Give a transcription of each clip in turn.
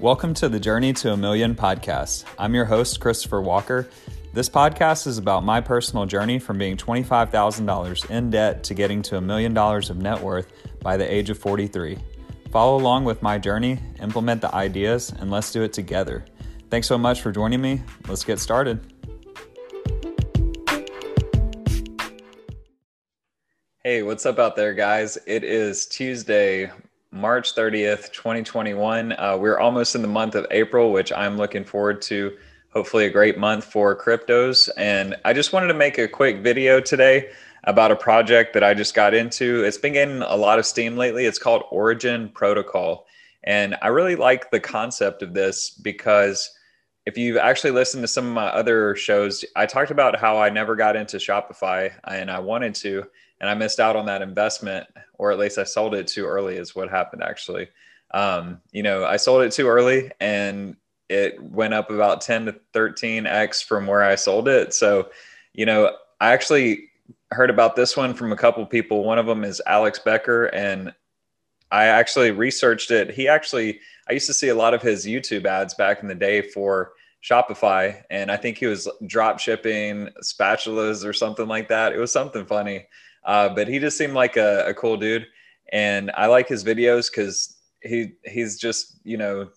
Welcome to the Journey to a Million podcast. I'm your host, Christopher Walker. This podcast is about my personal journey from being $25,000 in debt to getting to a million dollars of net worth by the age of 43. Follow along with my journey, implement the ideas, and let's do it together. Thanks so much for joining me. Let's get started. Hey, what's up out there, guys? It is Tuesday, March 30th, 2021. Uh, we're almost in the month of April, which I'm looking forward to. Hopefully, a great month for cryptos. And I just wanted to make a quick video today about a project that I just got into. It's been getting a lot of steam lately. It's called Origin Protocol. And I really like the concept of this because if you've actually listened to some of my other shows, I talked about how I never got into Shopify and I wanted to and I missed out on that investment, or at least I sold it too early, is what happened actually. Um, you know, I sold it too early and it went up about 10 to 13x from where I sold it. So, you know, I actually heard about this one from a couple people. One of them is Alex Becker, and I actually researched it. He actually, I used to see a lot of his YouTube ads back in the day for Shopify, and I think he was drop shipping spatulas or something like that. It was something funny. Uh, but he just seemed like a, a cool dude, and I like his videos because he he's just you know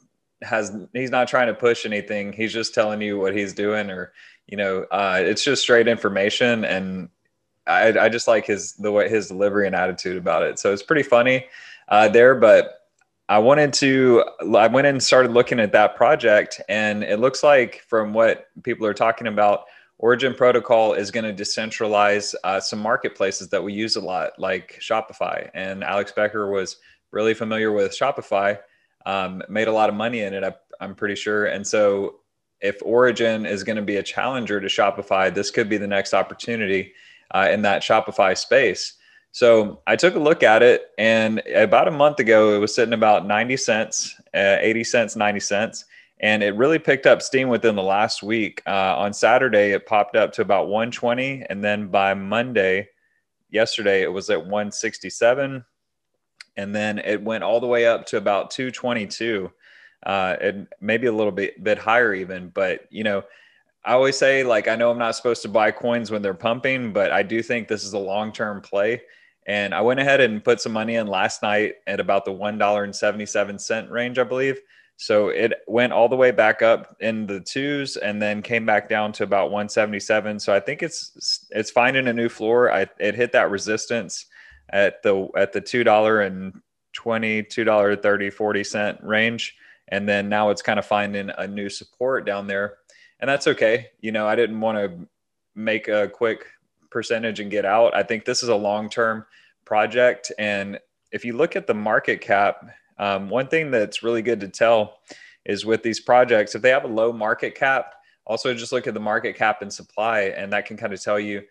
has he's not trying to push anything. He's just telling you what he's doing, or you know, uh, it's just straight information, and I, I just like his the way his delivery and attitude about it. So it's pretty funny uh, there, but. I wanted to, I went and started looking at that project, and it looks like from what people are talking about, Origin Protocol is going to decentralize uh, some marketplaces that we use a lot, like Shopify. And Alex Becker was really familiar with Shopify, um, made a lot of money in it, I, I'm pretty sure. And so, if Origin is going to be a challenger to Shopify, this could be the next opportunity uh, in that Shopify space. So I took a look at it, and about a month ago, it was sitting about 90 cents, uh, 80 cents, 90 cents and it really picked up steam within the last week. Uh, on Saturday, it popped up to about 120, and then by Monday, yesterday, it was at 167, and then it went all the way up to about 222. Uh, and maybe a little bit bit higher even, but you know, I always say like I know I'm not supposed to buy coins when they're pumping, but I do think this is a long term play. And I went ahead and put some money in last night at about the one dollar and seventy seven cent range, I believe. So it went all the way back up in the twos and then came back down to about 177. So I think it's it's finding a new floor. I it hit that resistance at the at the two dollar and twenty, two dollar thirty, forty cent range. And then now it's kind of finding a new support down there. And that's okay. You know, I didn't want to make a quick percentage and get out. I think this is a long term project. And if you look at the market cap um, one thing that's really good to tell is with these projects, if they have a low market cap, also just look at the market cap and supply, and that can kind of tell you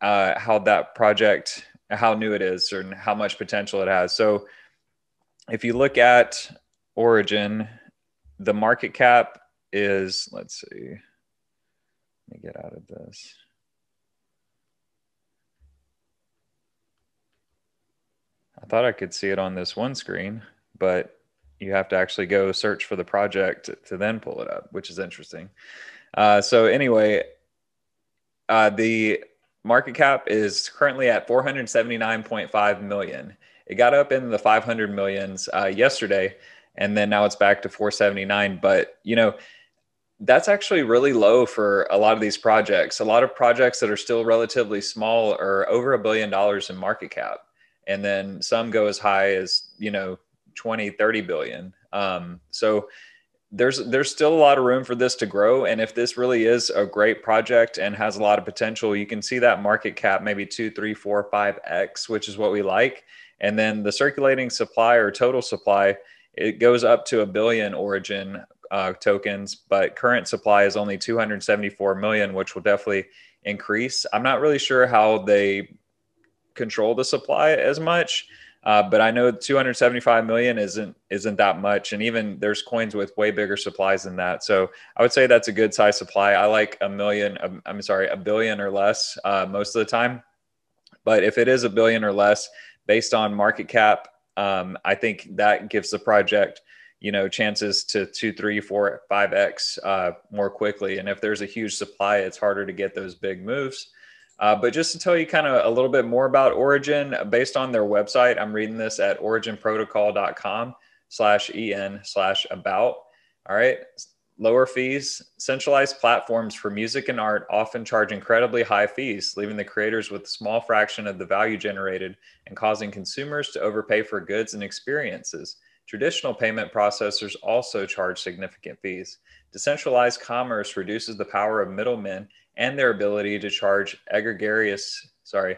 uh, how that project, how new it is, or how much potential it has. So if you look at Origin, the market cap is, let's see, let me get out of this. I thought I could see it on this one screen, but you have to actually go search for the project to then pull it up, which is interesting. Uh, so anyway, uh, the market cap is currently at 479.5 million. It got up in the 500 millions uh, yesterday, and then now it's back to 479. But you know, that's actually really low for a lot of these projects. A lot of projects that are still relatively small are over a billion dollars in market cap and then some go as high as you know 20 30 billion. Um, so there's there's still a lot of room for this to grow. And if this really is a great project and has a lot of potential you can see that market cap maybe two three four five x which is what we like. And then the circulating supply or total supply it goes up to a billion origin uh, tokens but current supply is only 274 million which will definitely increase. I'm not really sure how they control the supply as much. Uh, but I know 275 million isn't isn't that much, and even there's coins with way bigger supplies than that. So I would say that's a good size supply. I like a million. Um, I'm sorry, a billion or less uh, most of the time. But if it is a billion or less, based on market cap, um, I think that gives the project you know chances to two three four five x uh, more quickly and if there's a huge supply it's harder to get those big moves uh, but just to tell you kind of a little bit more about origin based on their website i'm reading this at originprotocol.com slash en slash about all right lower fees centralized platforms for music and art often charge incredibly high fees leaving the creators with a small fraction of the value generated and causing consumers to overpay for goods and experiences Traditional payment processors also charge significant fees. Decentralized commerce reduces the power of middlemen and their ability to charge egregious, sorry,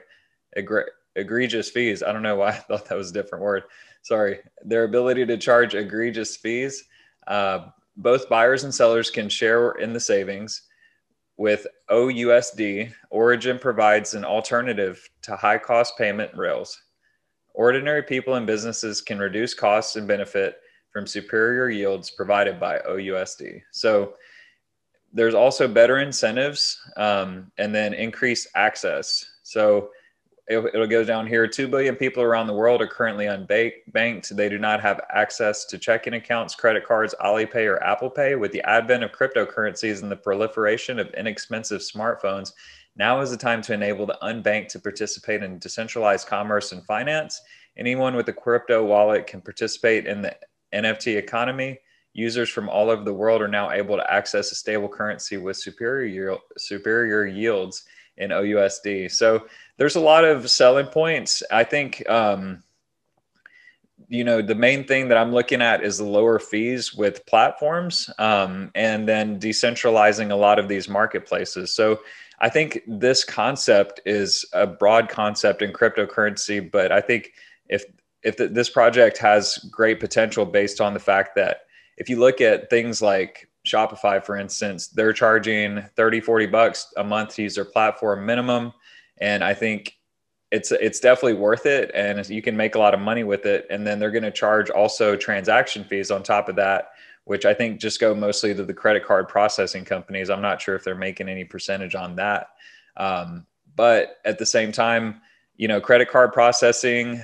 egregious fees. I don't know why I thought that was a different word. Sorry. Their ability to charge egregious fees. Uh, both buyers and sellers can share in the savings. With OUSD, Origin provides an alternative to high cost payment rails. Ordinary people and businesses can reduce costs and benefit from superior yields provided by OUSD. So there's also better incentives um, and then increased access. So it, will go down here. 2 billion people around the world are currently unbanked. They do not have access to checking accounts, credit cards, Alipay, or Apple Pay. With the advent of cryptocurrencies and the proliferation of inexpensive smartphones, now is the time to enable the unbanked to participate in decentralized commerce and finance. Anyone with a crypto wallet can participate in the NFT economy. Users from all over the world are now able to access a stable currency with superior superior yields in OUSD. So there's a lot of selling points. I think um, you know the main thing that i'm looking at is the lower fees with platforms um, and then decentralizing a lot of these marketplaces so I think this concept is a broad concept in cryptocurrency, but I think if if this project has great potential based on the fact that if you look at things like Shopify, for instance, they're charging 30, 40 bucks a month to use their platform minimum. And I think it's it's definitely worth it and you can make a lot of money with it. And then they're going to charge also transaction fees on top of that which I think just go mostly to the credit card processing companies. I'm not sure if they're making any percentage on that. Um, but at the same time, you know, credit card processing,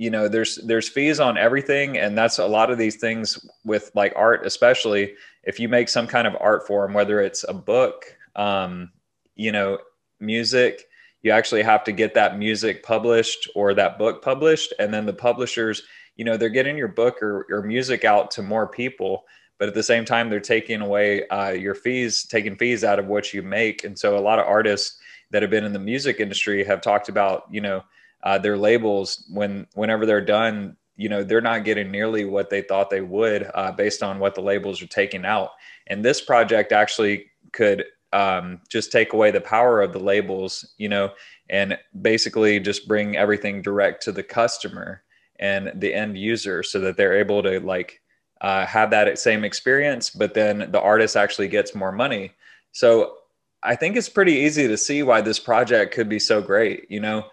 you know, there's there's fees on everything, and that's a lot of these things with like art, especially if you make some kind of art form, whether it's a book, um, you know, music. You actually have to get that music published or that book published, and then the publishers you know they're getting your book or, or music out to more people but at the same time they're taking away uh, your fees taking fees out of what you make and so a lot of artists that have been in the music industry have talked about you know uh, their labels when whenever they're done you know they're not getting nearly what they thought they would uh, based on what the labels are taking out. And this project actually could um, just take away the power of the labels you know and basically just bring everything direct to the customer and the end user so that they're able to like uh, have that same experience but then the artist actually gets more money. So i think it's pretty easy to see why this project could be so great you know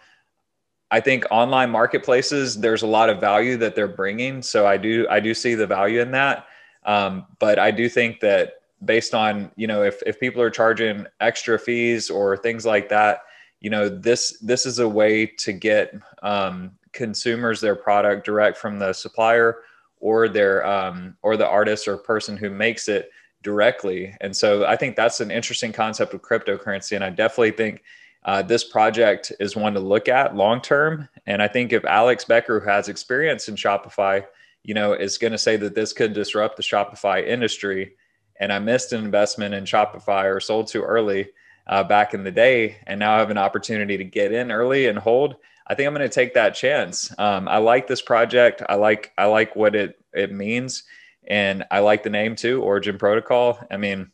i think online marketplaces there's a lot of value that they're bringing so i do i do see the value in that um, but i do think that based on you know if, if people are charging extra fees or things like that you know this this is a way to get um, consumers their product direct from the supplier or their um, or the artist or person who makes it directly. And so I think that's an interesting concept of cryptocurrency, and I definitely think. Uh, this project is one to look at long term. And I think if Alex Becker, who has experience in Shopify, you know, is going to say that this could disrupt the Shopify industry, and I missed an investment in Shopify or sold too early uh, back in the day, and now I have an opportunity to get in early and hold. I think I'm going to take that chance. Um, I like this project. I like I like what it it means, and I like the name too, Origin Protocol. I mean,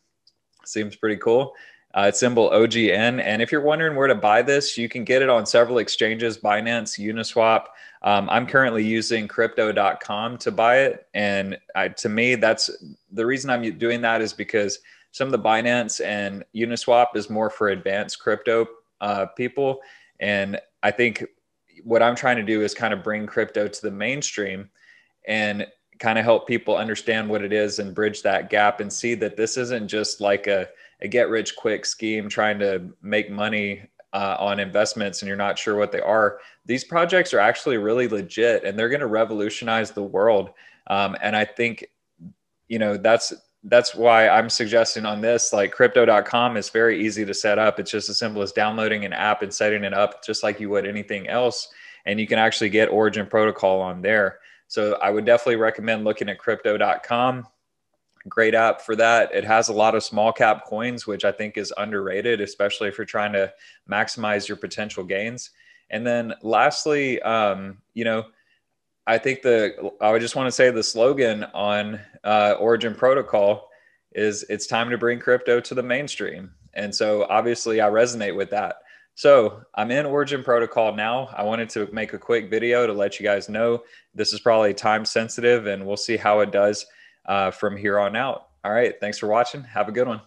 seems pretty cool. Uh, it's symbol OGN. And if you're wondering where to buy this, you can get it on several exchanges Binance, Uniswap. Um, I'm currently using crypto.com to buy it. And I, to me, that's the reason I'm doing that is because some of the Binance and Uniswap is more for advanced crypto uh, people. And I think what I'm trying to do is kind of bring crypto to the mainstream and kind of help people understand what it is and bridge that gap and see that this isn't just like a, a get rich quick scheme trying to make money uh, on investments and you're not sure what they are. these projects are actually really legit and they're going to revolutionize the world. Um, and I think, you know, that's that's why I'm suggesting on this, like crypto.com is very easy to set up. It's just as simple as downloading an app and setting it up just like you would anything else. And you can actually get Origin Protocol on there. So I would definitely recommend looking at crypto.com. Great app for that. It has a lot of small cap coins, which I think is underrated, especially if you're trying to maximize your potential gains. And then lastly, um, you know, I think the I would just want to say the slogan on uh, Origin Protocol is it's time to bring crypto to the mainstream. And so obviously I resonate with that. So I'm in Origin Protocol now. I wanted to make a quick video to let you guys know this is probably time sensitive and we'll see how it does uh, from here on out. All right. Thanks for watching. Have a good one.